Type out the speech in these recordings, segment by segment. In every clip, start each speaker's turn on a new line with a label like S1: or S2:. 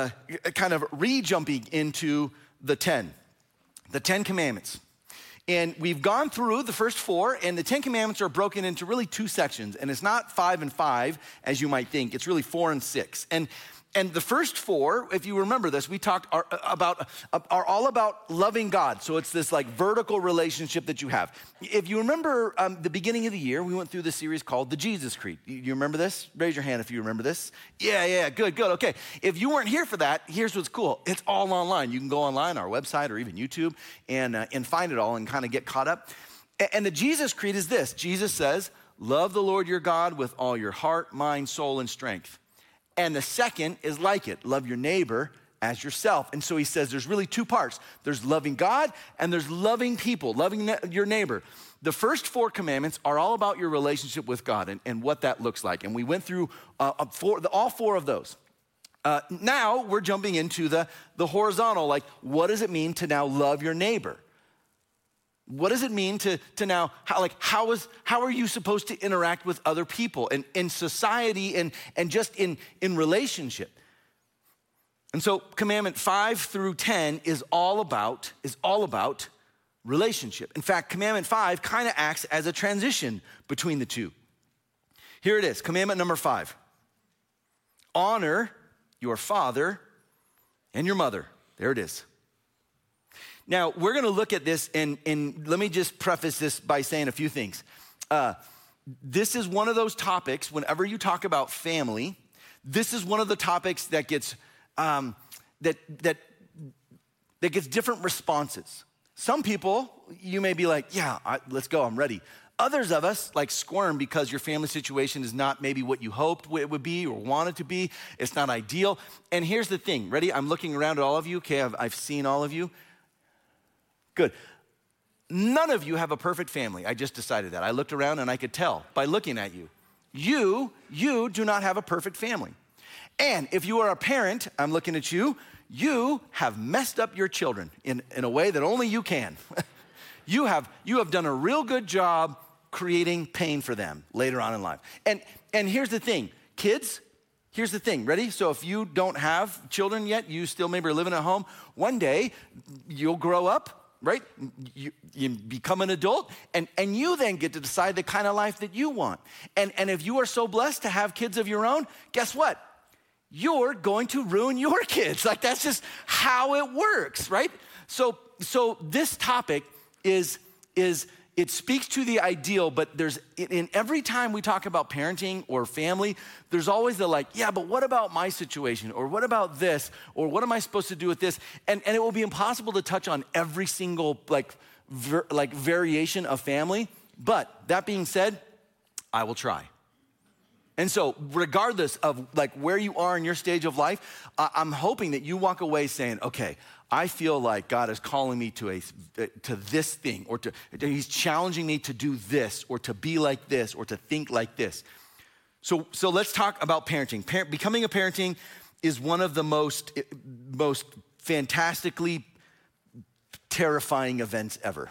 S1: uh, kind of re jumping into the 10, the 10 commandments. And we've gone through the first four, and the Ten Commandments are broken into really two sections. And it's not five and five, as you might think, it's really four and six. And and the first four, if you remember this, we talked are about are all about loving God. So it's this like vertical relationship that you have. If you remember um, the beginning of the year, we went through the series called the Jesus Creed. You, you remember this? Raise your hand if you remember this. Yeah, yeah, good, good. Okay. If you weren't here for that, here's what's cool. It's all online. You can go online, our website, or even YouTube, and uh, and find it all and kind of get caught up. And the Jesus Creed is this: Jesus says, "Love the Lord your God with all your heart, mind, soul, and strength." And the second is like it love your neighbor as yourself. And so he says there's really two parts there's loving God and there's loving people, loving your neighbor. The first four commandments are all about your relationship with God and, and what that looks like. And we went through uh, uh four, all four of those. Uh, now we're jumping into the, the horizontal, like what does it mean to now love your neighbor? What does it mean to, to now, how, like, how, is, how are you supposed to interact with other people and in society and, and just in, in relationship? And so commandment five through 10 is all about, is all about relationship. In fact, commandment five kind of acts as a transition between the two. Here it is, commandment number five. Honor your father and your mother. There it is. Now, we're gonna look at this, and, and let me just preface this by saying a few things. Uh, this is one of those topics, whenever you talk about family, this is one of the topics that gets, um, that, that, that gets different responses. Some people, you may be like, yeah, I, let's go, I'm ready. Others of us like squirm because your family situation is not maybe what you hoped it would be or wanted to be. It's not ideal. And here's the thing ready? I'm looking around at all of you. Okay, I've, I've seen all of you. Good. None of you have a perfect family. I just decided that. I looked around and I could tell by looking at you. You, you do not have a perfect family. And if you are a parent, I'm looking at you, you have messed up your children in, in a way that only you can. you, have, you have done a real good job creating pain for them later on in life. And, and here's the thing kids, here's the thing ready? So if you don't have children yet, you still maybe are living at home, one day you'll grow up right? You, you, become an adult, and, and you then get to decide the kind of life that you want. And, and if you are so blessed to have kids of your own, guess what? You're going to ruin your kids. Like that's just how it works, right? So, so this topic is, is it speaks to the ideal, but there's in every time we talk about parenting or family, there's always the like, yeah, but what about my situation? Or what about this? Or what am I supposed to do with this? And, and it will be impossible to touch on every single like, ver, like variation of family. But that being said, I will try. And so, regardless of like where you are in your stage of life, I'm hoping that you walk away saying, okay, I feel like God is calling me to, a, to this thing, or to, He's challenging me to do this, or to be like this, or to think like this. So, so let's talk about parenting. Parent, becoming a parenting is one of the most, most fantastically terrifying events ever.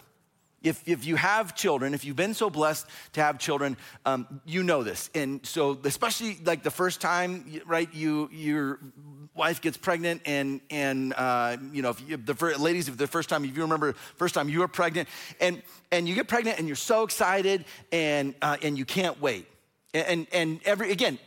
S1: If, if you have children, if you've been so blessed to have children, um, you know this. And so, especially like the first time, right, you, your wife gets pregnant, and, and uh, you know, if you, the ladies, if the first time, if you remember, first time you were pregnant, and, and you get pregnant and you're so excited and, uh, and you can't wait. And, and every, again,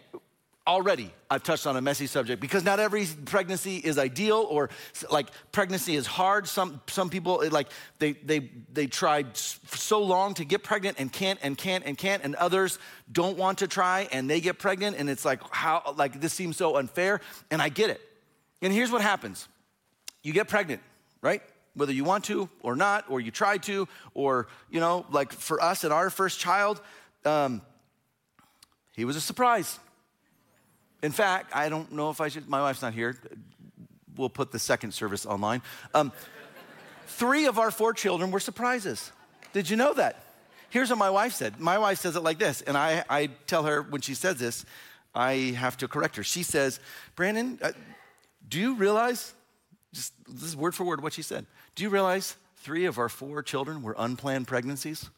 S1: already I've touched on a messy subject because not every pregnancy is ideal or like pregnancy is hard. Some, some people like they, they, they tried so long to get pregnant and can't and can't and can't and others don't want to try and they get pregnant and it's like how, like this seems so unfair and I get it. And here's what happens. You get pregnant, right? Whether you want to or not, or you try to, or, you know, like for us and our first child, um, he was a surprise in fact, I don't know if I should, my wife's not here. We'll put the second service online. Um, three of our four children were surprises. Did you know that? Here's what my wife said. My wife says it like this, and I, I tell her when she says this, I have to correct her. She says, Brandon, uh, do you realize, just this is word for word what she said, do you realize three of our four children were unplanned pregnancies?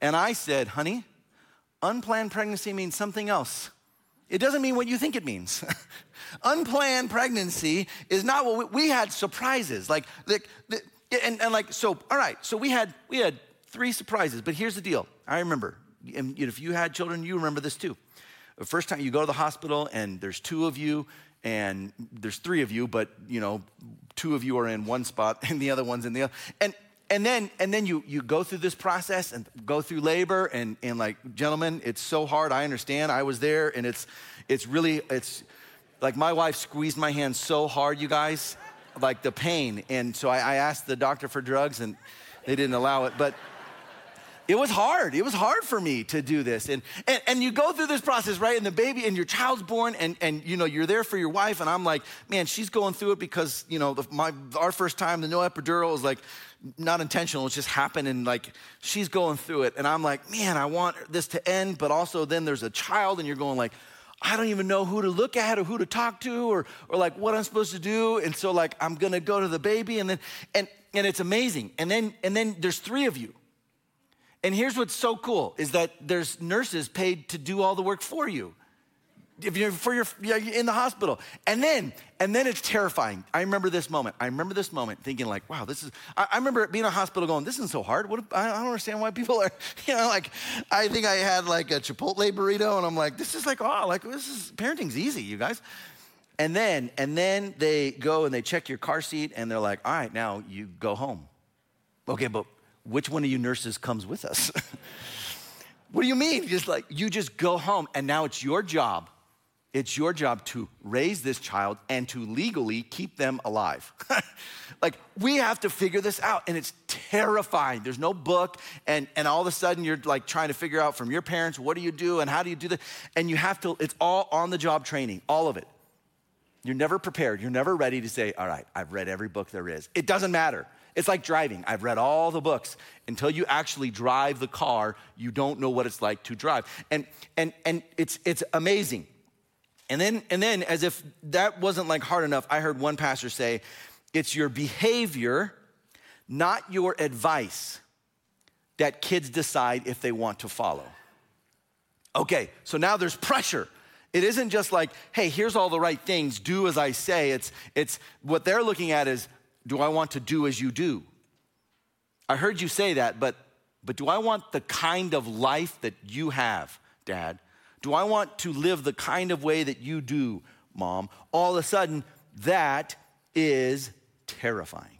S1: And I said, honey, unplanned pregnancy means something else. It doesn't mean what you think it means. Unplanned pregnancy is not what we, we had surprises. Like, like and, and like, so, all right, so we had, we had three surprises, but here's the deal. I remember, and if you had children, you remember this too. The first time you go to the hospital and there's two of you, and there's three of you, but you know, two of you are in one spot and the other one's in the other. And and then and then you you go through this process and go through labor and and like gentlemen it's so hard. I understand. I was there and it's it's really it's like my wife squeezed my hand so hard you guys like the pain. And so i, I asked the doctor for drugs and they didn't allow it. But it was hard. It was hard for me to do this. And, and, and you go through this process, right? And the baby and your child's born and, and, you know, you're there for your wife. And I'm like, man, she's going through it because, you know, the, my, our first time, the no epidural was like not intentional. It just happened. And like, she's going through it. And I'm like, man, I want this to end. But also then there's a child and you're going like, I don't even know who to look at or who to talk to or, or like what I'm supposed to do. And so like, I'm going to go to the baby and then, and, and it's amazing. And then, and then there's three of you and here's what's so cool is that there's nurses paid to do all the work for you. If you're for your you're in the hospital. And then, and then it's terrifying. I remember this moment. I remember this moment thinking like, wow, this is I, I remember being in a hospital going, this isn't so hard. What I don't understand why people are, you know, like I think I had like a Chipotle burrito and I'm like, this is like, oh, like this is parenting's easy, you guys. And then, and then they go and they check your car seat and they're like, all right, now you go home. Okay, but which one of you nurses comes with us? what do you mean? Just like, you just go home and now it's your job. It's your job to raise this child and to legally keep them alive. like, we have to figure this out, and it's terrifying. There's no book, and, and all of a sudden you're like trying to figure out from your parents, what do you do and how do you do that? And you have to, it's all on the job training, all of it. You're never prepared. You're never ready to say, all right, I've read every book there is. It doesn't matter. It's like driving. I've read all the books. Until you actually drive the car, you don't know what it's like to drive. And and and it's it's amazing. And then and then as if that wasn't like hard enough, I heard one pastor say, it's your behavior, not your advice, that kids decide if they want to follow. Okay, so now there's pressure. It isn't just like, hey, here's all the right things, do as I say. It's, it's what they're looking at is do I want to do as you do? I heard you say that, but, but do I want the kind of life that you have, Dad? Do I want to live the kind of way that you do, Mom? All of a sudden, that is terrifying.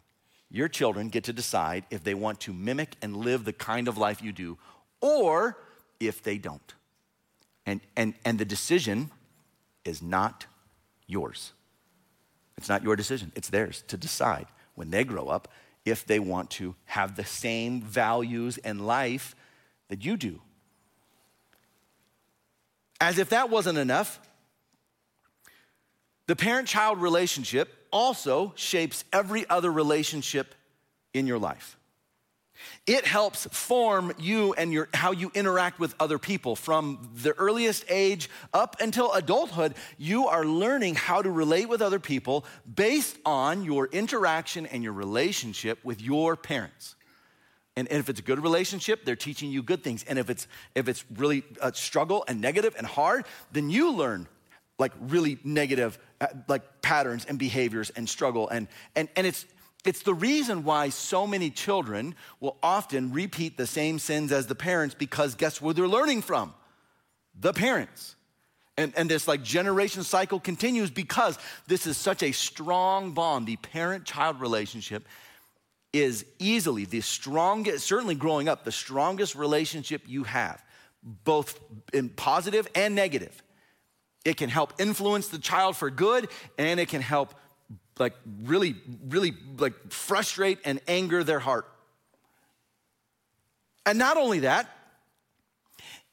S1: Your children get to decide if they want to mimic and live the kind of life you do or if they don't. And, and, and the decision is not yours. It's not your decision, it's theirs to decide when they grow up if they want to have the same values and life that you do. As if that wasn't enough, the parent child relationship also shapes every other relationship in your life. It helps form you and your, how you interact with other people. From the earliest age up until adulthood, you are learning how to relate with other people based on your interaction and your relationship with your parents. And if it's a good relationship, they're teaching you good things. And if it's if it's really a struggle and negative and hard, then you learn like really negative uh, like patterns and behaviors and struggle and and and it's it's the reason why so many children will often repeat the same sins as the parents because guess where they're learning from? The parents. And, and this like generation cycle continues because this is such a strong bond. The parent child relationship is easily the strongest, certainly growing up, the strongest relationship you have, both in positive and negative. It can help influence the child for good and it can help like really, really like frustrate and anger their heart. And not only that,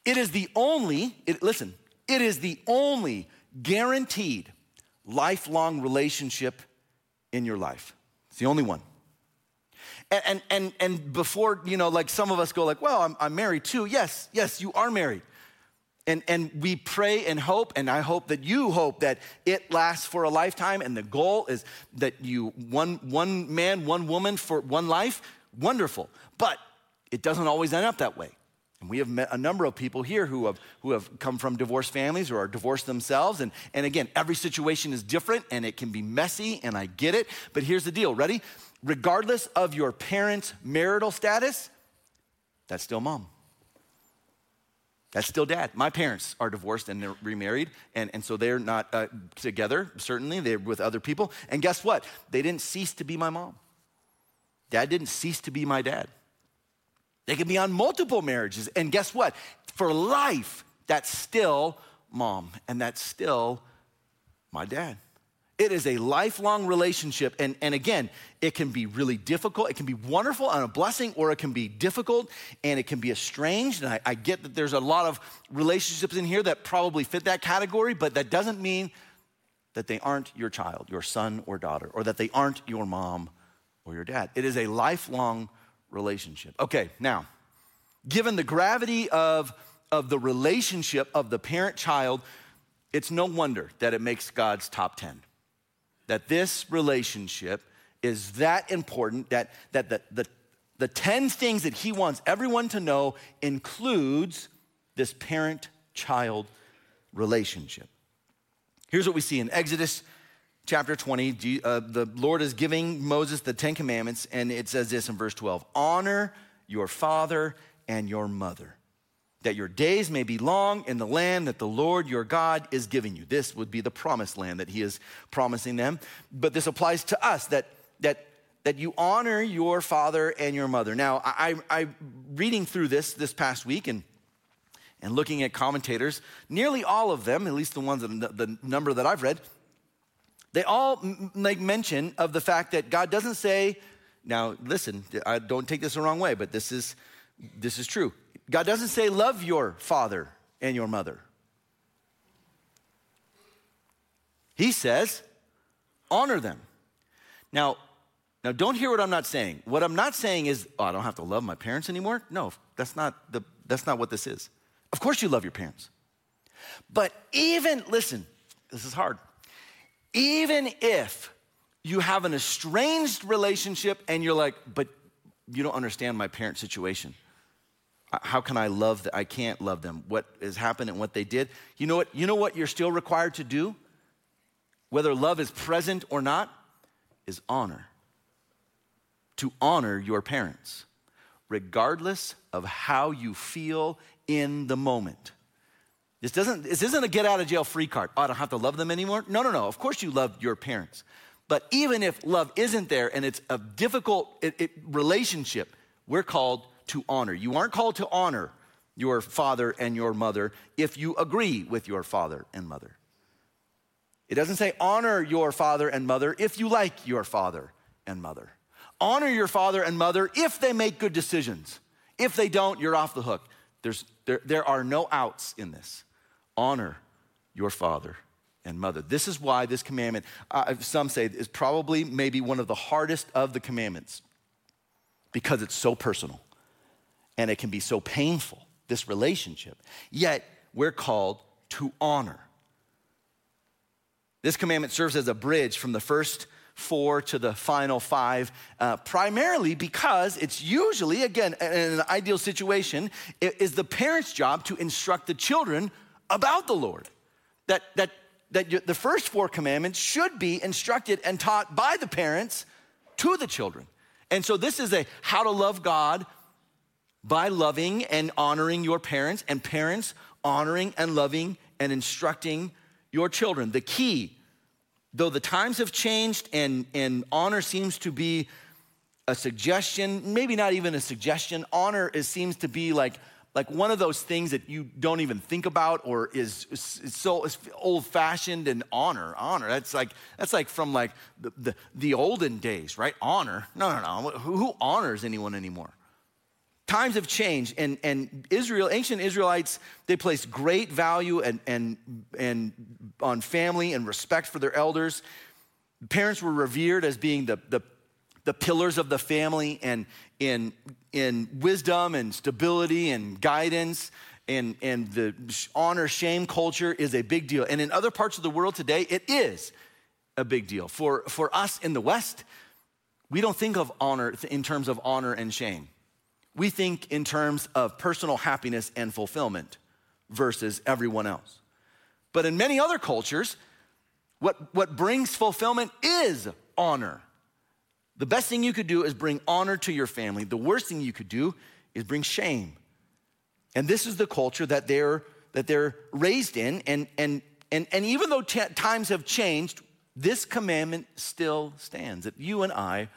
S1: it is the only, it, listen, it is the only guaranteed lifelong relationship in your life. It's the only one. And, and, and, and before, you know, like some of us go like, well, I'm, I'm married too. Yes, yes, you are married. And, and we pray and hope, and I hope that you hope that it lasts for a lifetime. And the goal is that you, one, one man, one woman for one life, wonderful. But it doesn't always end up that way. And we have met a number of people here who have, who have come from divorced families or are divorced themselves. And, and again, every situation is different and it can be messy, and I get it. But here's the deal ready? Regardless of your parents' marital status, that's still mom. That's still dad. My parents are divorced and they're remarried, and, and so they're not uh, together, certainly. They're with other people. And guess what? They didn't cease to be my mom. Dad didn't cease to be my dad. They can be on multiple marriages. And guess what? For life, that's still mom, and that's still my dad. It is a lifelong relationship. And, and again, it can be really difficult. It can be wonderful and a blessing, or it can be difficult and it can be estranged. And I, I get that there's a lot of relationships in here that probably fit that category, but that doesn't mean that they aren't your child, your son or daughter, or that they aren't your mom or your dad. It is a lifelong relationship. Okay, now, given the gravity of, of the relationship of the parent child, it's no wonder that it makes God's top 10 that this relationship is that important that, that the, the, the 10 things that he wants everyone to know includes this parent child relationship. Here's what we see in Exodus chapter 20. Uh, the Lord is giving Moses the Ten Commandments, and it says this in verse 12 Honor your father and your mother that your days may be long in the land that the Lord your God is giving you. This would be the promised land that he is promising them. But this applies to us that, that, that you honor your father and your mother. Now, I, I, reading through this this past week and, and looking at commentators, nearly all of them, at least the ones, that, the number that I've read, they all make mention of the fact that God doesn't say, now listen, I don't take this the wrong way, but this is, this is true. God doesn't say, love your father and your mother. He says, honor them. Now, now don't hear what I'm not saying. What I'm not saying is, oh, I don't have to love my parents anymore. No, that's not the that's not what this is. Of course you love your parents. But even listen, this is hard. Even if you have an estranged relationship and you're like, but you don't understand my parent situation how can I love that? I can't love them. What has happened and what they did. You know what? You know what you're still required to do? Whether love is present or not, is honor. To honor your parents, regardless of how you feel in the moment. This doesn't, this isn't a get out of jail free card. Oh, I don't have to love them anymore. No, no, no. Of course you love your parents. But even if love isn't there and it's a difficult it, it, relationship, we're called to honor. You aren't called to honor your father and your mother if you agree with your father and mother. It doesn't say honor your father and mother if you like your father and mother. Honor your father and mother if they make good decisions. If they don't, you're off the hook. There's, there, there are no outs in this. Honor your father and mother. This is why this commandment, uh, some say, is probably maybe one of the hardest of the commandments because it's so personal and it can be so painful, this relationship. Yet we're called to honor. This commandment serves as a bridge from the first four to the final five, uh, primarily because it's usually, again, in an ideal situation, it is the parent's job to instruct the children about the Lord. That, that, that the first four commandments should be instructed and taught by the parents to the children. And so this is a how to love God by loving and honoring your parents, and parents honoring and loving and instructing your children. The key, though the times have changed and, and honor seems to be a suggestion, maybe not even a suggestion, honor is, seems to be like, like one of those things that you don't even think about or is, is so old fashioned and honor honor. That's like that's like from like the, the, the olden days right? Honor. No no no. Who, who honors anyone anymore times have changed and, and israel ancient israelites they placed great value and, and, and on family and respect for their elders. Parents were revered as being the, the, the pillars of the family and in, in wisdom and stability and guidance and, and the honor shame culture is a big deal. And in other parts of the world today it is a big deal. For, for us in the west we don't think of honor in terms of honor and shame we think in terms of personal happiness and fulfillment versus everyone else. But in many other cultures, what, what brings fulfillment is honor. The best thing you could do is bring honor to your family. The worst thing you could do is bring shame. And this is the culture that they're, that they're raised in. And, and, and, and even though t- times have changed, this commandment still stands that you and I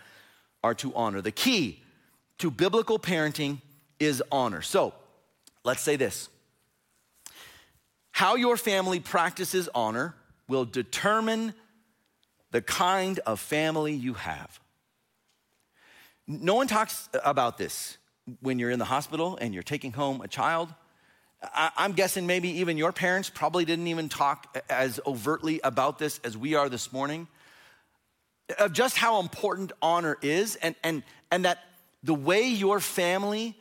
S1: are to honor. The key to biblical parenting is honor. So let's say this how your family practices honor will determine the kind of family you have. No one talks about this when you're in the hospital and you're taking home a child. I'm guessing maybe even your parents probably didn't even talk as overtly about this as we are this morning of just how important honor is and, and, and that the way your family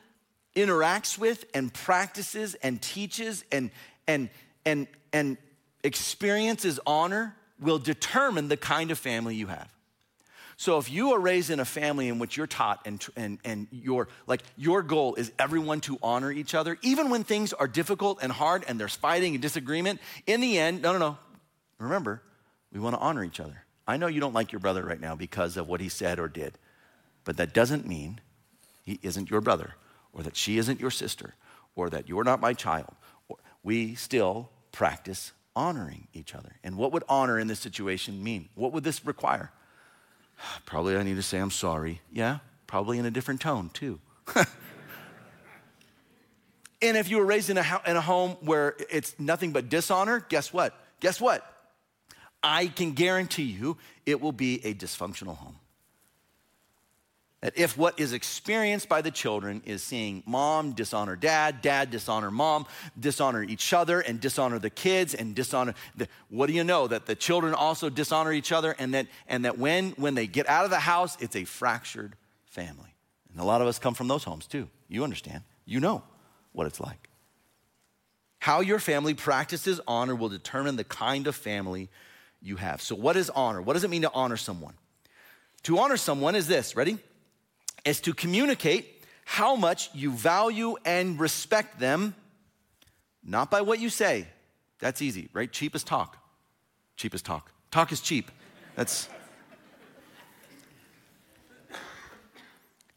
S1: interacts with and practices and teaches and, and, and, and experiences honor will determine the kind of family you have. So if you are raised in a family in which you're taught and, and, and your, like, your goal is everyone to honor each other, even when things are difficult and hard and there's fighting and disagreement, in the end, no, no, no. Remember, we want to honor each other. I know you don't like your brother right now because of what he said or did, but that doesn't mean he isn't your brother or that she isn't your sister or that you're not my child. We still practice honoring each other. And what would honor in this situation mean? What would this require? Probably I need to say I'm sorry. Yeah, probably in a different tone too. and if you were raised in a, in a home where it's nothing but dishonor, guess what? Guess what? I can guarantee you it will be a dysfunctional home. That if what is experienced by the children is seeing mom dishonor dad, dad dishonor mom, dishonor each other, and dishonor the kids, and dishonor, the, what do you know? That the children also dishonor each other, and that, and that when, when they get out of the house, it's a fractured family. And a lot of us come from those homes too. You understand. You know what it's like. How your family practices honor will determine the kind of family you have. So, what is honor? What does it mean to honor someone? To honor someone is this ready? Is to communicate how much you value and respect them, not by what you say. That's easy, right? Cheap is talk. Cheap is talk. Talk is cheap. That's.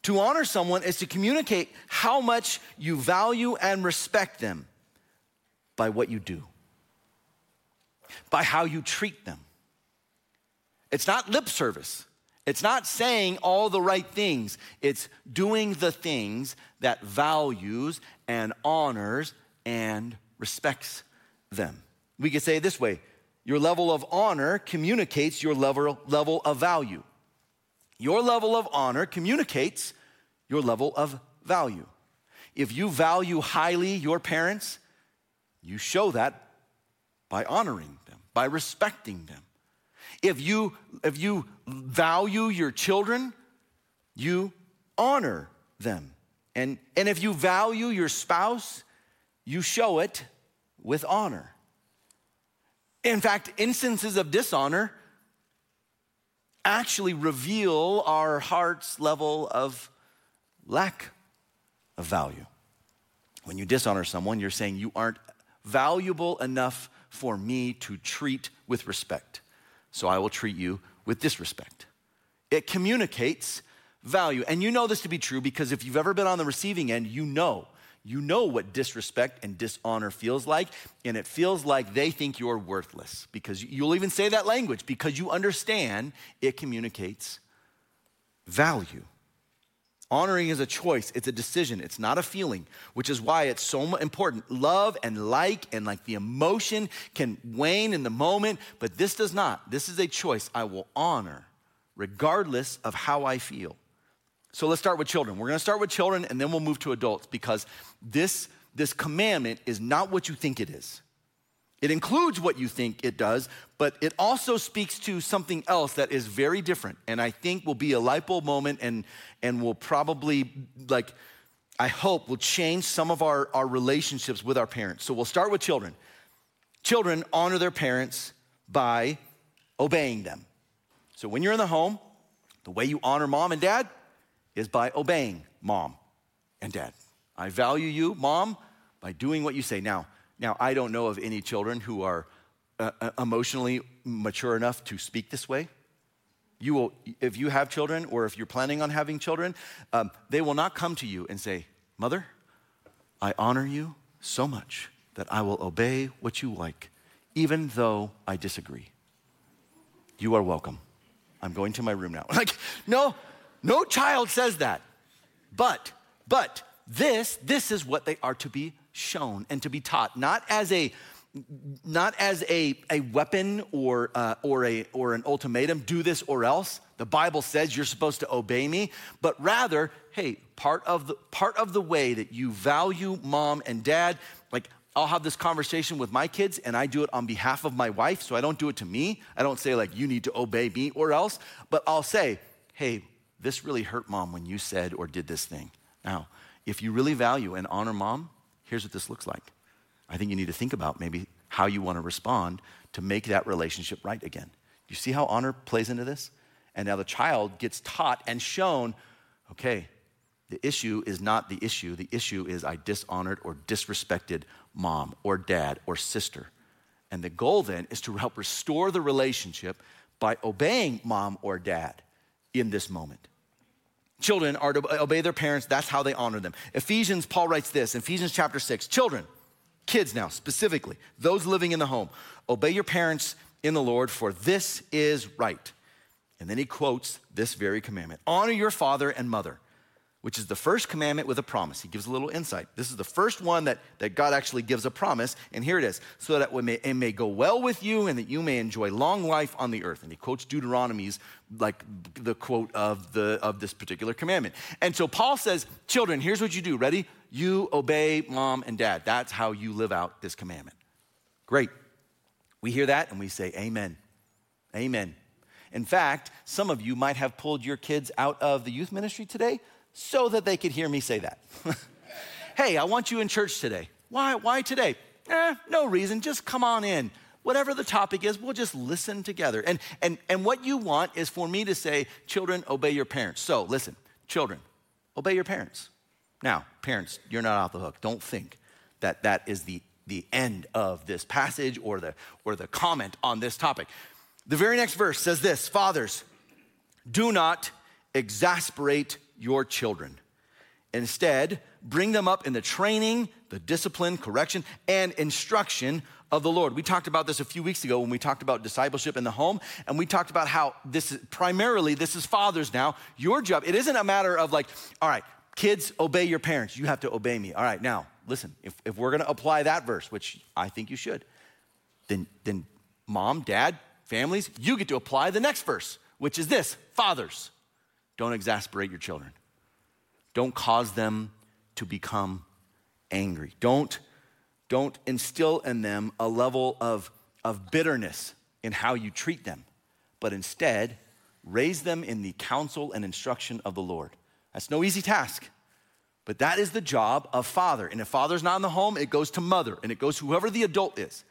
S1: to honor someone is to communicate how much you value and respect them by what you do, by how you treat them. It's not lip service. It's not saying all the right things, it's doing the things that values and honors and respects them. We could say it this way your level of honor communicates your level, level of value. Your level of honor communicates your level of value. If you value highly your parents, you show that by honoring them, by respecting them. If you, if you value your children, you honor them. And, and if you value your spouse, you show it with honor. In fact, instances of dishonor actually reveal our heart's level of lack of value. When you dishonor someone, you're saying you aren't valuable enough for me to treat with respect so I will treat you with disrespect. It communicates value. And you know this to be true because if you've ever been on the receiving end, you know. You know what disrespect and dishonor feels like, and it feels like they think you're worthless because you'll even say that language because you understand it communicates value. Honoring is a choice, it's a decision, it's not a feeling, which is why it's so important. Love and like and like the emotion can wane in the moment, but this does not. This is a choice I will honor regardless of how I feel. So let's start with children. We're gonna start with children and then we'll move to adults because this, this commandment is not what you think it is. It includes what you think it does, but it also speaks to something else that is very different and I think will be a light bulb moment and, and will probably, like, I hope will change some of our, our relationships with our parents. So we'll start with children. Children honor their parents by obeying them. So when you're in the home, the way you honor mom and dad is by obeying mom and dad. I value you, mom, by doing what you say. Now, now I don't know of any children who are uh, uh emotionally mature enough to speak this way. You will, if you have children or if you're planning on having children, um, they will not come to you and say, Mother, I honor you so much that I will obey what you like, even though I disagree. You are welcome. I'm going to my room now. Like, no, no child says that. But, but this, this is what they are to be shown and to be taught, not as a not as a, a weapon or, uh, or, a, or an ultimatum, do this or else. The Bible says you're supposed to obey me, but rather, hey, part of the, part of the way that you value mom and dad, like I'll have this conversation with my kids and I do it on behalf of my wife, so I don't do it to me. I don't say, like, you need to obey me or else, but I'll say, hey, this really hurt mom when you said or did this thing. Now, if you really value and honor mom, here's what this looks like. I think you need to think about maybe how you want to respond to make that relationship right again. You see how honor plays into this? And now the child gets taught and shown okay, the issue is not the issue. The issue is I dishonored or disrespected mom or dad or sister. And the goal then is to help restore the relationship by obeying mom or dad in this moment. Children are to obey their parents, that's how they honor them. Ephesians, Paul writes this, Ephesians chapter 6 Children, kids now specifically, those living in the home, obey your parents in the Lord, for this is right. And then he quotes this very commandment honor your father and mother which is the first commandment with a promise. He gives a little insight. This is the first one that, that God actually gives a promise, and here it is so that it may, it may go well with you and that you may enjoy long life on the earth. And he quotes Deuteronomy's like the quote of, the, of this particular commandment. And so Paul says, Children, here's what you do. Ready? You obey mom and dad. That's how you live out this commandment. Great. We hear that and we say, Amen. Amen. In fact, some of you might have pulled your kids out of the youth ministry today so that they could hear me say that. hey, I want you in church today. Why, why today? Eh, no reason, just come on in. Whatever the topic is, we'll just listen together. And, and, and what you want is for me to say, children, obey your parents. So listen, children, obey your parents. Now, parents, you're not off the hook. Don't think that that is the, the end of this passage or the, or the comment on this topic. The very next verse says this Fathers, do not exasperate your children. Instead, bring them up in the training, the discipline, correction, and instruction of the Lord. We talked about this a few weeks ago when we talked about discipleship in the home, and we talked about how this is primarily, this is fathers now. Your job, it isn't a matter of like, all right, kids, obey your parents. You have to obey me. All right, now, listen, if, if we're gonna apply that verse, which I think you should, then, then mom, dad, families, you get to apply the next verse, which is this fathers. Don't exasperate your children. Don't cause them to become angry. Don't, don't instill in them a level of, of bitterness in how you treat them, but instead, raise them in the counsel and instruction of the Lord. That's no easy task, but that is the job of father. And if father's not in the home, it goes to mother and it goes to whoever the adult is.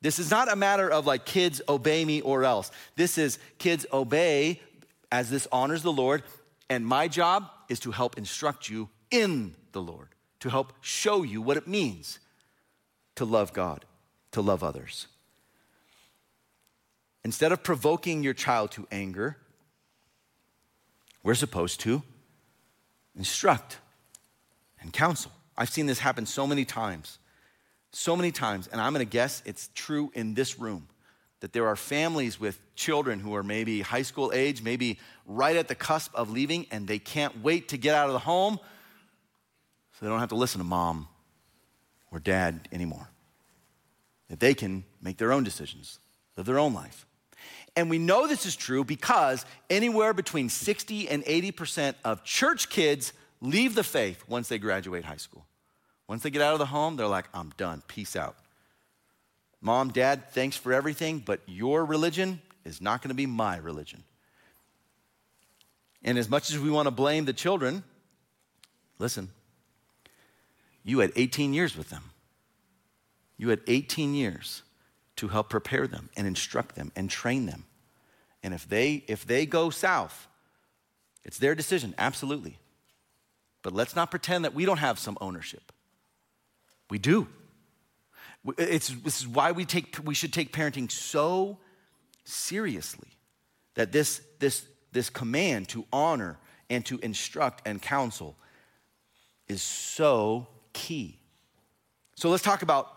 S1: This is not a matter of like kids obey me or else. This is kids obey as this honors the Lord. And my job is to help instruct you in the Lord, to help show you what it means to love God, to love others. Instead of provoking your child to anger, we're supposed to instruct and counsel. I've seen this happen so many times, so many times, and I'm gonna guess it's true in this room that there are families with children who are maybe high school age, maybe right at the cusp of leaving, and they can't wait to get out of the home so they don't have to listen to mom or dad anymore. That they can make their own decisions, live their own life. And we know this is true because anywhere between 60 and 80% of church kids leave the faith once they graduate high school. Once they get out of the home, they're like, I'm done, peace out. Mom, dad, thanks for everything, but your religion is not going to be my religion. And as much as we want to blame the children, listen, you had 18 years with them. You had 18 years to help prepare them and instruct them and train them. And if they if they go south, it's their decision, absolutely. But let's not pretend that we don't have some ownership. We do. It's, this is why we, take, we should take parenting so seriously that this, this, this command to honor and to instruct and counsel is so key. So let's talk about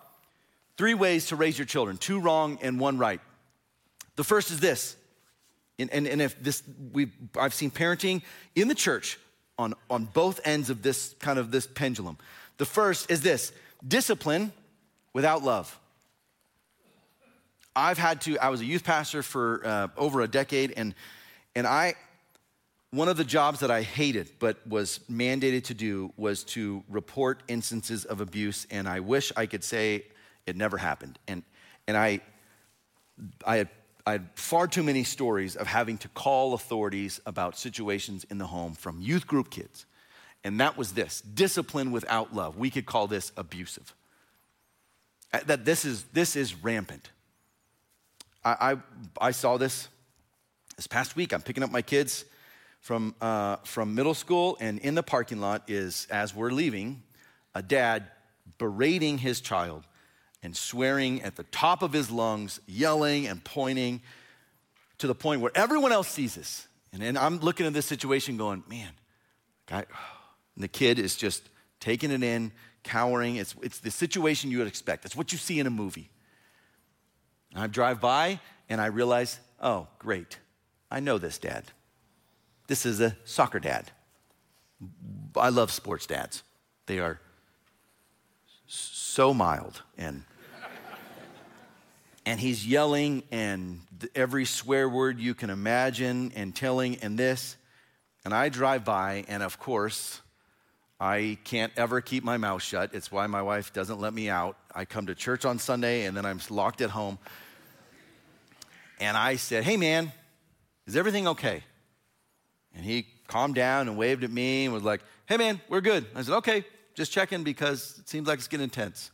S1: three ways to raise your children two wrong and one right. The first is this, and, and, and if this, we I've seen parenting in the church on, on both ends of this kind of this pendulum. The first is this discipline without love. I've had to, I was a youth pastor for uh, over a decade, and, and I, one of the jobs that I hated but was mandated to do was to report instances of abuse, and I wish I could say it never happened. And, and I, I, had, I had far too many stories of having to call authorities about situations in the home from youth group kids. And that was this discipline without love. We could call this abusive. Uh, that this is, this is rampant. I, I, I saw this this past week. I'm picking up my kids from, uh, from middle school, and in the parking lot is, as we're leaving, a dad berating his child and swearing at the top of his lungs, yelling and pointing to the point where everyone else sees this. And I'm looking at this situation going, man, guy, and the kid is just taking it in, cowering. It's, it's the situation you would expect. It's what you see in a movie. And I drive by and I realize, oh, great. I know this dad. This is a soccer dad. I love sports dads. They are so mild and and he's yelling and every swear word you can imagine and telling and this and I drive by and of course I can't ever keep my mouth shut. It's why my wife doesn't let me out. I come to church on Sunday and then I'm locked at home. And I said, Hey man, is everything okay? And he calmed down and waved at me and was like, Hey man, we're good. I said, Okay, just checking because it seems like it's getting intense.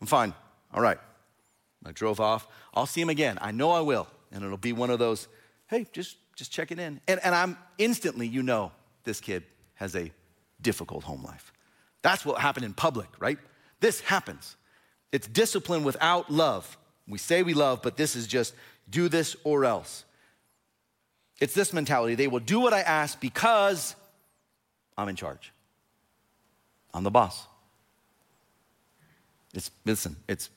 S1: I'm fine. All right. I drove off. I'll see him again. I know I will. And it'll be one of those, hey, just, just checking in. And, and I'm instantly, you know, this kid has a difficult home life. That's what happened in public, right? This happens. It's discipline without love. We say we love, but this is just do this or else. It's this mentality. They will do what I ask because I'm in charge. I'm the boss. It's listen, it's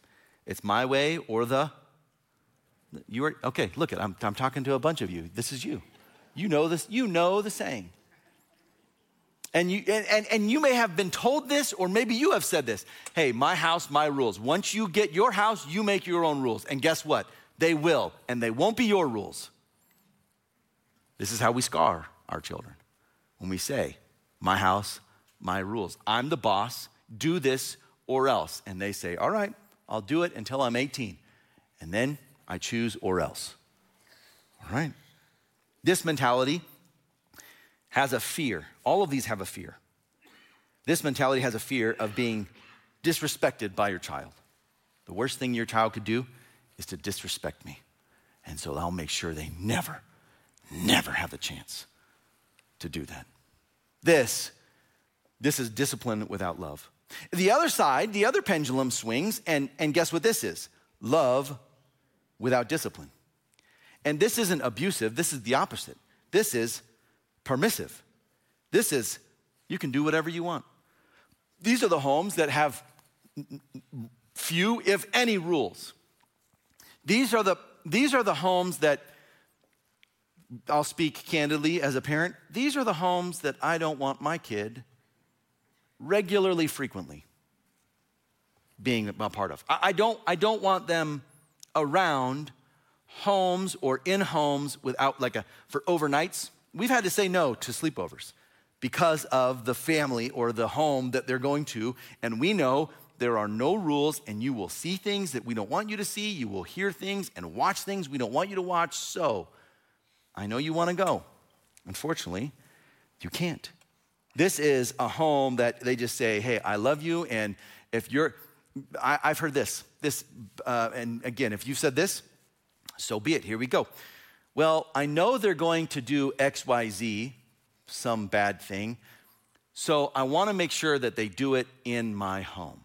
S1: it's my way or the you are okay, look at I'm I'm talking to a bunch of you. This is you. You know this, you know the saying. And you and, and, and you may have been told this, or maybe you have said this. Hey, my house, my rules. Once you get your house, you make your own rules. And guess what? They will, and they won't be your rules. This is how we scar our children when we say, My house, my rules. I'm the boss, do this or else. And they say, All right, I'll do it until I'm 18. And then I choose or else. All right. This mentality has a fear. All of these have a fear. This mentality has a fear of being disrespected by your child. The worst thing your child could do is to disrespect me. And so I'll make sure they never, never have the chance to do that. This, this is discipline without love. The other side, the other pendulum swings, and, and guess what this is? Love without discipline. And this isn't abusive, this is the opposite. This is permissive. This is, you can do whatever you want. These are the homes that have few, if any, rules. These are the, these are the homes that, I'll speak candidly as a parent, these are the homes that I don't want my kid regularly, frequently being a part of. I don't, I don't want them around homes or in homes without like a, for overnights. We've had to say no to sleepovers because of the family or the home that they're going to. And we know there are no rules, and you will see things that we don't want you to see. You will hear things and watch things we don't want you to watch. So I know you want to go. Unfortunately, you can't. This is a home that they just say, hey, I love you. And if you're, I, have heard this, this, uh, and again, if you said this, so be it. Here we go. Well, I know they're going to do XYZ, some bad thing, So I want to make sure that they do it in my home.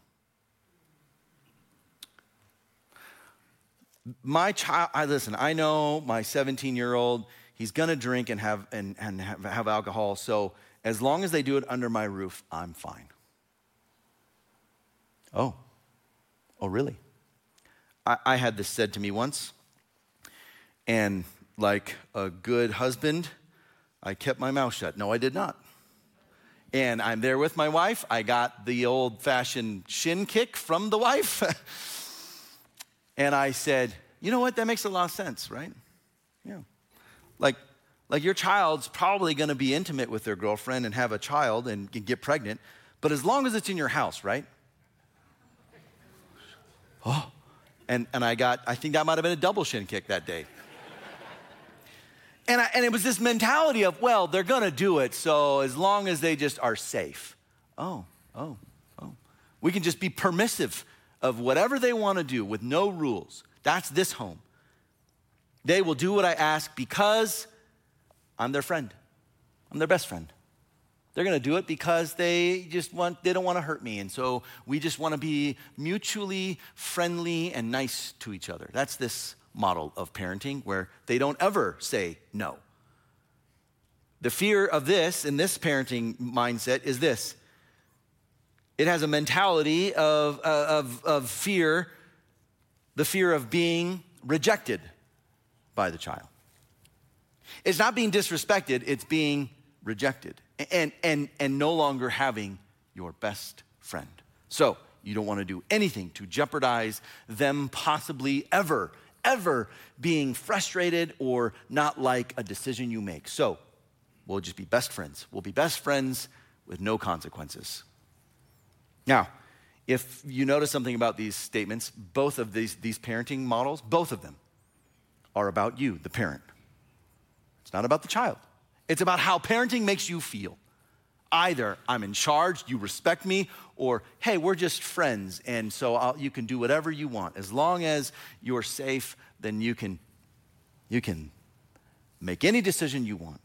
S1: My child, I listen, I know my 17 year old, he's gonna drink and have and, and have, have alcohol. So as long as they do it under my roof, I'm fine. Oh, oh, really? I, I had this said to me once, and like a good husband, I kept my mouth shut. No, I did not. And I'm there with my wife. I got the old fashioned shin kick from the wife. and I said, You know what? That makes a lot of sense, right? Yeah. Like, like your child's probably gonna be intimate with their girlfriend and have a child and get pregnant, but as long as it's in your house, right? Oh. And, and I got, I think that might have been a double shin kick that day. And, I, and it was this mentality of, well, they're gonna do it, so as long as they just are safe. Oh, oh, oh. We can just be permissive of whatever they wanna do with no rules. That's this home. They will do what I ask because I'm their friend, I'm their best friend. They're going to do it because they just want, they don't want to hurt me. And so we just want to be mutually friendly and nice to each other. That's this model of parenting where they don't ever say no. The fear of this in this parenting mindset is this it has a mentality of, uh, of, of fear, the fear of being rejected by the child. It's not being disrespected, it's being rejected and, and, and no longer having your best friend. So, you don't want to do anything to jeopardize them possibly ever ever being frustrated or not like a decision you make. So we'll just be best friends. We'll be best friends with no consequences. Now, if you notice something about these statements, both of these, these parenting models, both of them are about you, the parent. It's not about the child. It's about how parenting makes you feel. Either I'm in charge, you respect me, or hey, we're just friends, and so I'll, you can do whatever you want. As long as you're safe, then you can, you can make any decision you want.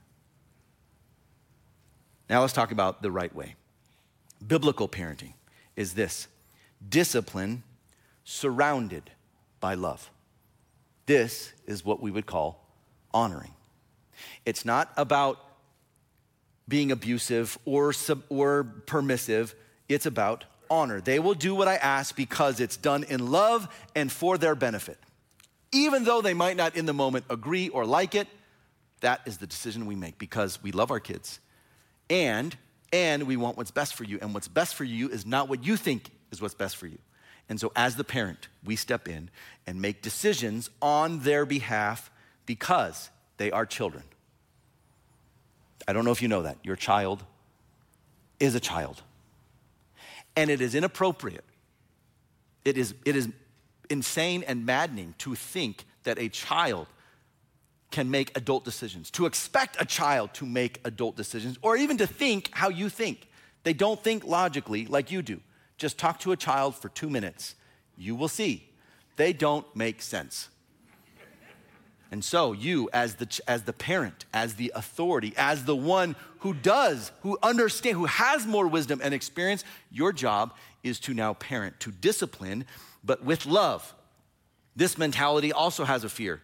S1: Now let's talk about the right way. Biblical parenting is this discipline surrounded by love. This is what we would call honoring. It's not about being abusive or, sub, or permissive, it's about honor. They will do what I ask because it's done in love and for their benefit. Even though they might not in the moment agree or like it, that is the decision we make because we love our kids and and we want what's best for you and what's best for you is not what you think is what's best for you. And so as the parent, we step in and make decisions on their behalf because they are children. I don't know if you know that. Your child is a child. And it is inappropriate. It is, it is insane and maddening to think that a child can make adult decisions, to expect a child to make adult decisions, or even to think how you think. They don't think logically like you do. Just talk to a child for two minutes. You will see. They don't make sense. And so, you, as the, as the parent, as the authority, as the one who does, who understands, who has more wisdom and experience, your job is to now parent, to discipline, but with love. This mentality also has a fear.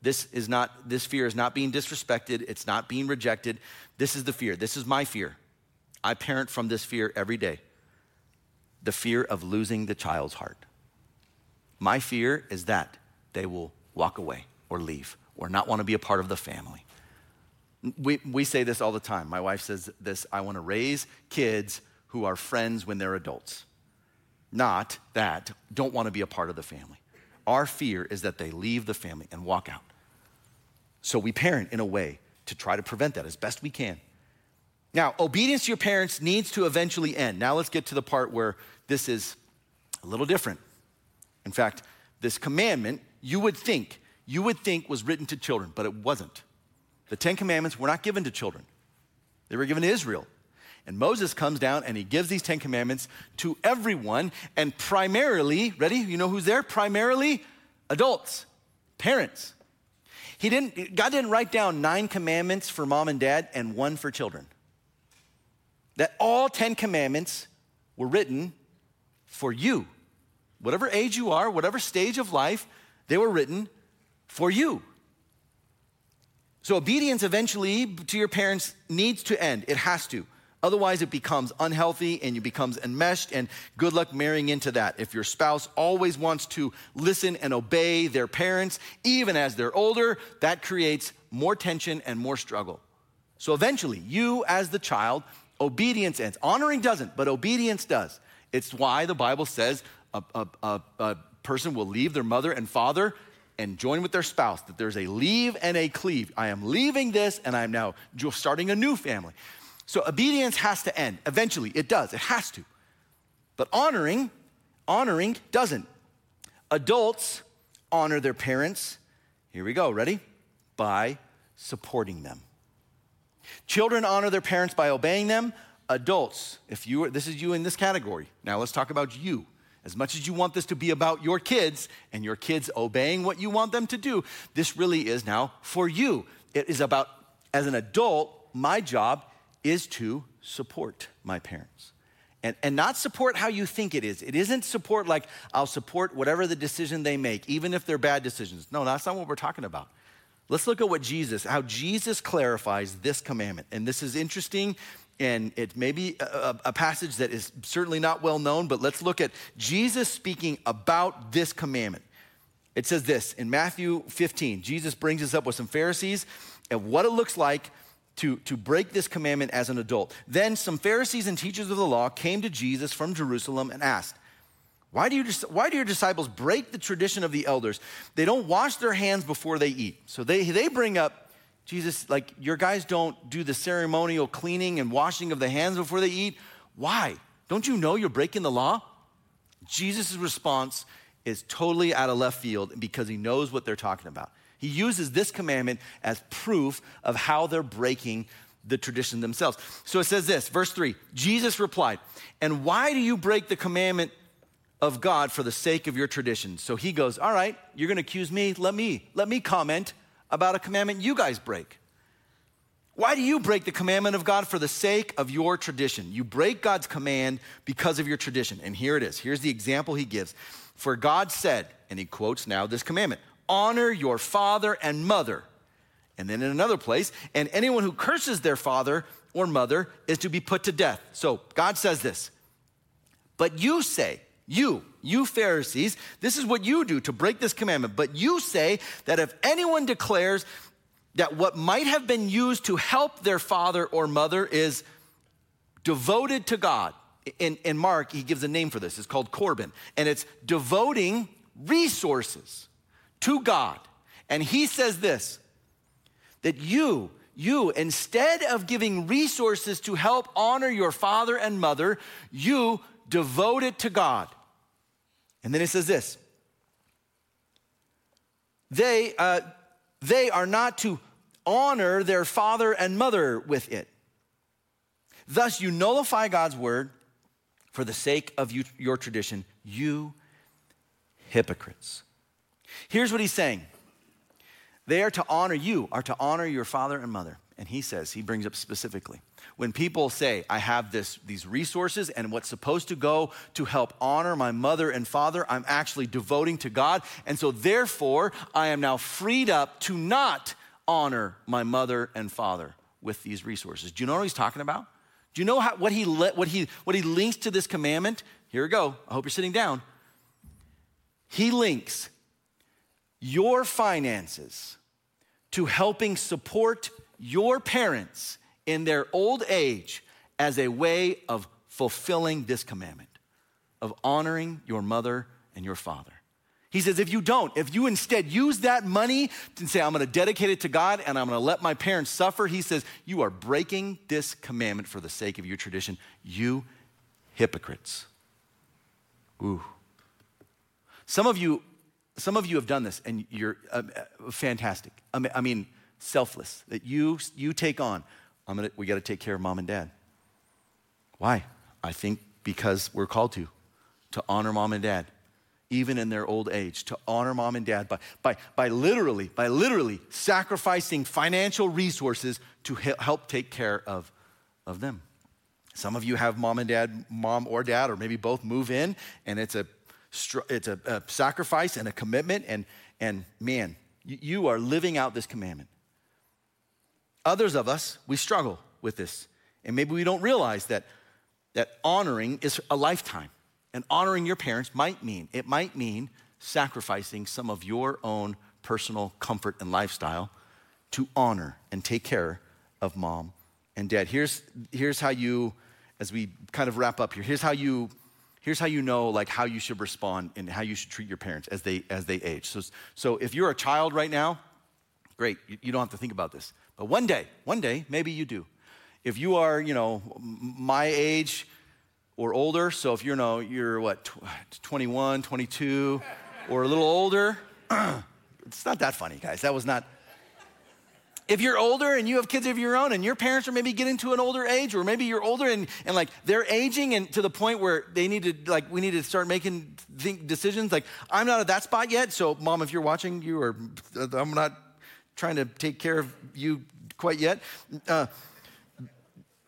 S1: This is not, this fear is not being disrespected, it's not being rejected. This is the fear. This is my fear. I parent from this fear every day the fear of losing the child's heart. My fear is that they will walk away or leave or not want to be a part of the family. We, we say this all the time. My wife says this I want to raise kids who are friends when they're adults, not that don't want to be a part of the family. Our fear is that they leave the family and walk out. So we parent in a way to try to prevent that as best we can. Now, obedience to your parents needs to eventually end. Now let's get to the part where this is a little different. In fact, this commandment, you would think you would think was written to children, but it wasn't. The Ten Commandments were not given to children, they were given to Israel. And Moses comes down and he gives these Ten Commandments to everyone, and primarily, ready? You know who's there? Primarily adults, parents. He didn't, God didn't write down nine commandments for mom and dad and one for children. that all 10 commandments were written for you. Whatever age you are, whatever stage of life, they were written for you. So obedience eventually to your parents needs to end. It has to. Otherwise, it becomes unhealthy and you becomes enmeshed, and good luck marrying into that. If your spouse always wants to listen and obey their parents, even as they're older, that creates more tension and more struggle. So eventually, you as the child, obedience ends. Honoring doesn't, but obedience does. It's why the Bible says a, a, a, a person will leave their mother and father and join with their spouse, that there's a leave and a cleave. I am leaving this and I'm now starting a new family. So obedience has to end. Eventually, it does. It has to. But honoring, honoring doesn't. Adults honor their parents. Here we go. Ready? By supporting them. Children honor their parents by obeying them. Adults, if you are, this is you in this category. Now let's talk about you. As much as you want this to be about your kids and your kids obeying what you want them to do, this really is now for you. It is about, as an adult, my job is to support my parents. And, and not support how you think it is. It isn't support like I'll support whatever the decision they make, even if they're bad decisions. No, that's not what we're talking about. Let's look at what Jesus, how Jesus clarifies this commandment. And this is interesting, and it may be a, a passage that is certainly not well known, but let's look at Jesus speaking about this commandment. It says this in Matthew 15. Jesus brings us up with some Pharisees and what it looks like to, to break this commandment as an adult. Then some Pharisees and teachers of the law came to Jesus from Jerusalem and asked, why do, you, why do your disciples break the tradition of the elders? They don't wash their hands before they eat. So they, they bring up, Jesus, like, your guys don't do the ceremonial cleaning and washing of the hands before they eat. Why? Don't you know you're breaking the law? Jesus' response is totally out of left field because he knows what they're talking about. He uses this commandment as proof of how they're breaking the tradition themselves. So it says this, verse 3 Jesus replied, And why do you break the commandment of God for the sake of your tradition? So he goes, All right, you're gonna accuse me. Let me, let me comment about a commandment you guys break. Why do you break the commandment of God for the sake of your tradition? You break God's command because of your tradition. And here it is. Here's the example he gives. For God said, and he quotes now this commandment honor your father and mother. And then in another place, and anyone who curses their father or mother is to be put to death. So God says this. But you say, you, you Pharisees, this is what you do to break this commandment. But you say that if anyone declares that what might have been used to help their father or mother is devoted to God, in, in Mark, he gives a name for this. It's called Corban. And it's devoting resources to God. And he says this that you, you, instead of giving resources to help honor your father and mother, you devote it to God. And then he says this they, uh, they are not to honor their father and mother with it. Thus, you nullify God's word for the sake of you, your tradition, you hypocrites. Here's what he's saying they are to honor you, are to honor your father and mother. And he says, he brings up specifically, when people say, I have this, these resources and what's supposed to go to help honor my mother and father, I'm actually devoting to God. And so therefore, I am now freed up to not honor my mother and father with these resources. Do you know what he's talking about? Do you know how, what, he, what, he, what he links to this commandment? Here we go. I hope you're sitting down. He links your finances to helping support your parents in their old age as a way of fulfilling this commandment of honoring your mother and your father. He says, if you don't, if you instead use that money and say, I'm gonna dedicate it to God and I'm gonna let my parents suffer, he says, you are breaking this commandment for the sake of your tradition. You hypocrites. Ooh. Some of you some of you have done this and you're uh fantastic. I mean, selfless, that you, you take on. I'm gonna, we got to take care of mom and dad. Why? I think because we're called to, to honor mom and dad, even in their old age, to honor mom and dad by, by, by literally, by literally sacrificing financial resources to help take care of, of them. Some of you have mom and dad, mom or dad, or maybe both move in, and it's a it's a, a sacrifice and a commitment, and and man, you are living out this commandment. Others of us, we struggle with this, and maybe we don't realize that that honoring is a lifetime, and honoring your parents might mean it might mean sacrificing some of your own personal comfort and lifestyle to honor and take care of mom and dad. Here's here's how you as we kind of wrap up here, here's how you here's how you know like how you should respond and how you should treat your parents as they as they age. So so if you're a child right now, great, you, you don't have to think about this. But one day, one day, maybe you do. If you are, you know, my age or older, so if you're, you know, you're what, 21, 22, or a little older, it's not that funny, guys. That was not, if you're older and you have kids of your own and your parents are maybe getting to an older age or maybe you're older and, and like they're aging and to the point where they need to like we need to start making think decisions like i'm not at that spot yet so mom if you're watching you or i'm not trying to take care of you quite yet. Uh,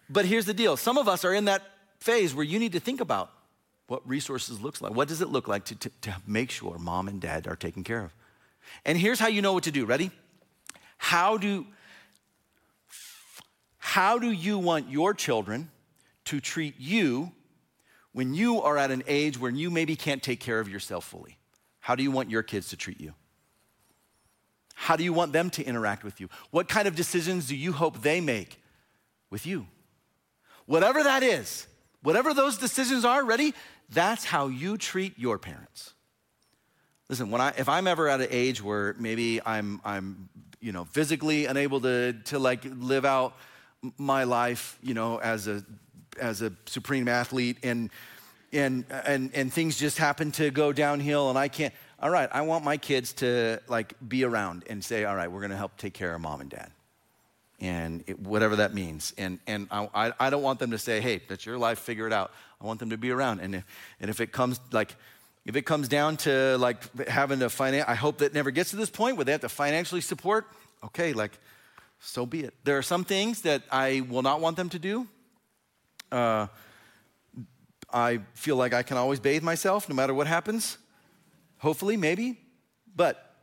S1: but here's the deal. Some of us are in that phase where you need to think about what resources looks like. What does it look like to, to, to make sure mom and dad are taken care of? And here's how you know what to do. Ready? How do, how do you want your children to treat you when you are at an age where you maybe can't take care of yourself fully? How do you want your kids to treat you? How do you want them to interact with you? What kind of decisions do you hope they make with you? Whatever that is, whatever those decisions are, ready? That's how you treat your parents. Listen, when I, if I'm ever at an age where maybe I'm, I'm you know, physically unable to, to like live out my life, you know, as a, as a supreme athlete and, and, and, and things just happen to go downhill and I can't, all right, I want my kids to like be around and say, all right, we're going to help take care of mom and dad. And it, whatever that means. And, and I, I don't want them to say, hey, that's your life, figure it out. I want them to be around. And if, and if it comes like, if it comes down to like having to finance, I hope that never gets to this point where they have to financially support, okay, like, so be it. There are some things that I will not want them to do. Uh, I feel like I can always bathe myself no matter what happens. Hopefully, maybe. But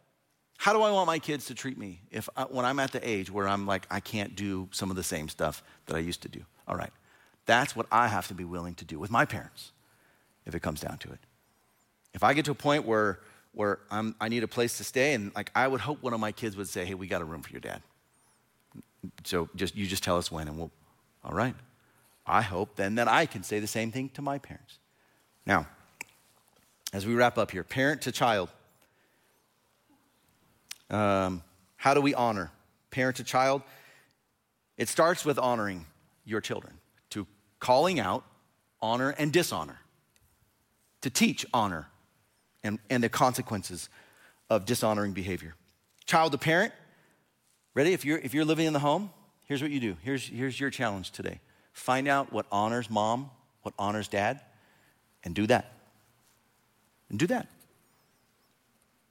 S1: how do I want my kids to treat me if I, when I'm at the age where I'm like, I can't do some of the same stuff that I used to do? All right. That's what I have to be willing to do with my parents if it comes down to it. If I get to a point where, where I'm, I need a place to stay, and like I would hope one of my kids would say, hey, we got a room for your dad. So just you just tell us when, and we'll, all right. I hope then that I can say the same thing to my parents. Now, as we wrap up here, parent to child. Um, how do we honor parent to child? It starts with honoring your children, to calling out honor and dishonor, to teach honor and, and the consequences of dishonoring behavior. Child to parent, ready? If you're, if you're living in the home, here's what you do. Here's, here's your challenge today find out what honors mom, what honors dad, and do that. And do that.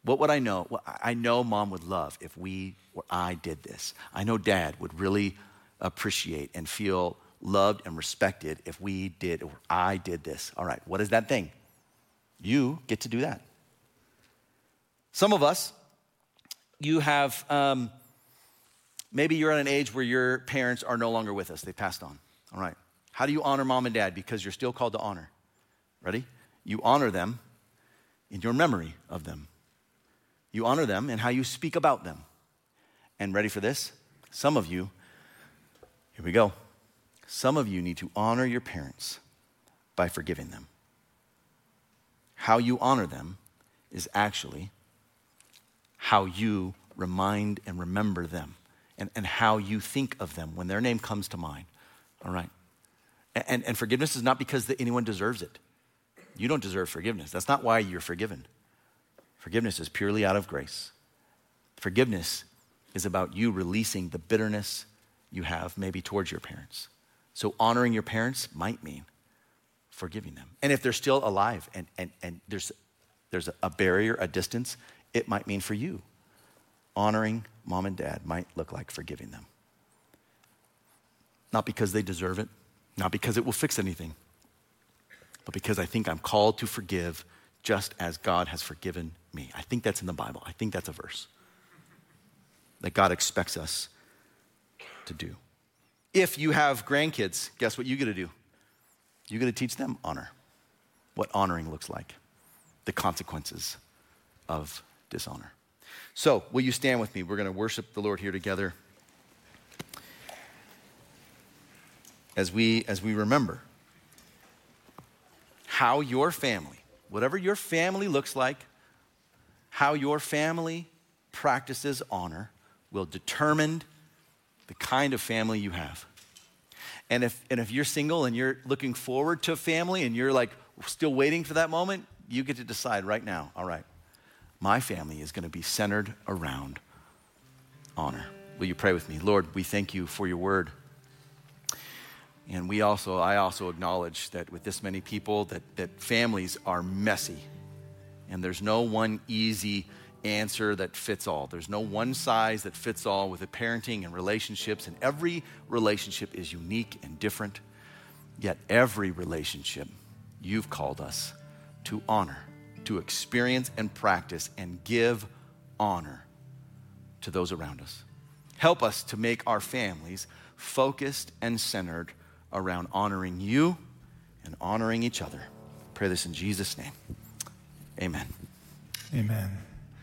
S1: What would I know? Well, I know mom would love if we or I did this. I know dad would really appreciate and feel loved and respected if we did or I did this. All right, what is that thing? You get to do that. Some of us, you have, um, maybe you're at an age where your parents are no longer with us, they passed on. All right. How do you honor mom and dad? Because you're still called to honor. Ready? You honor them in your memory of them. You honor them in how you speak about them. And ready for this? Some of you, here we go. Some of you need to honor your parents by forgiving them how you honor them is actually how you remind and remember them and, and how you think of them when their name comes to mind. All right? And, and forgiveness is not because that anyone deserves it. You don't deserve forgiveness. That's not why you're forgiven. Forgiveness is purely out of grace. Forgiveness is about you releasing the bitterness you have maybe towards your parents. So honoring your parents might mean forgiving them. And if they're still alive and, and, and there's, there's a barrier, a distance, it might mean for you. Honoring mom and dad might look like forgiving them. Not because they deserve it, Not because it will fix anything, but because I think I'm called to forgive just as God has forgiven me. I think that's in the Bible. I think that's a verse that God expects us to do. If you have grandkids, guess what you get to do? You get to teach them honor, what honoring looks like, the consequences of dishonor. So, will you stand with me? We're going to worship the Lord here together as we as we remember how your family, whatever your family looks like, how your family practices honor will determine the kind of family you have. And if, and if you're single and you're looking forward to a family and you're like still waiting for that moment, you get to decide right now all right, my family is going to be centered around honor. Will you pray with me? Lord, we thank you for your word. And we also, I also acknowledge that with this many people, that, that families are messy. And there's no one easy answer that fits all. There's no one size that fits all with the parenting and relationships, and every relationship is unique and different. Yet every relationship you've called us to honor, to experience and practice and give honor to those around us. Help us to make our families focused and centered around honoring you and honoring each other. Pray this in Jesus' name. Amen.
S2: Amen.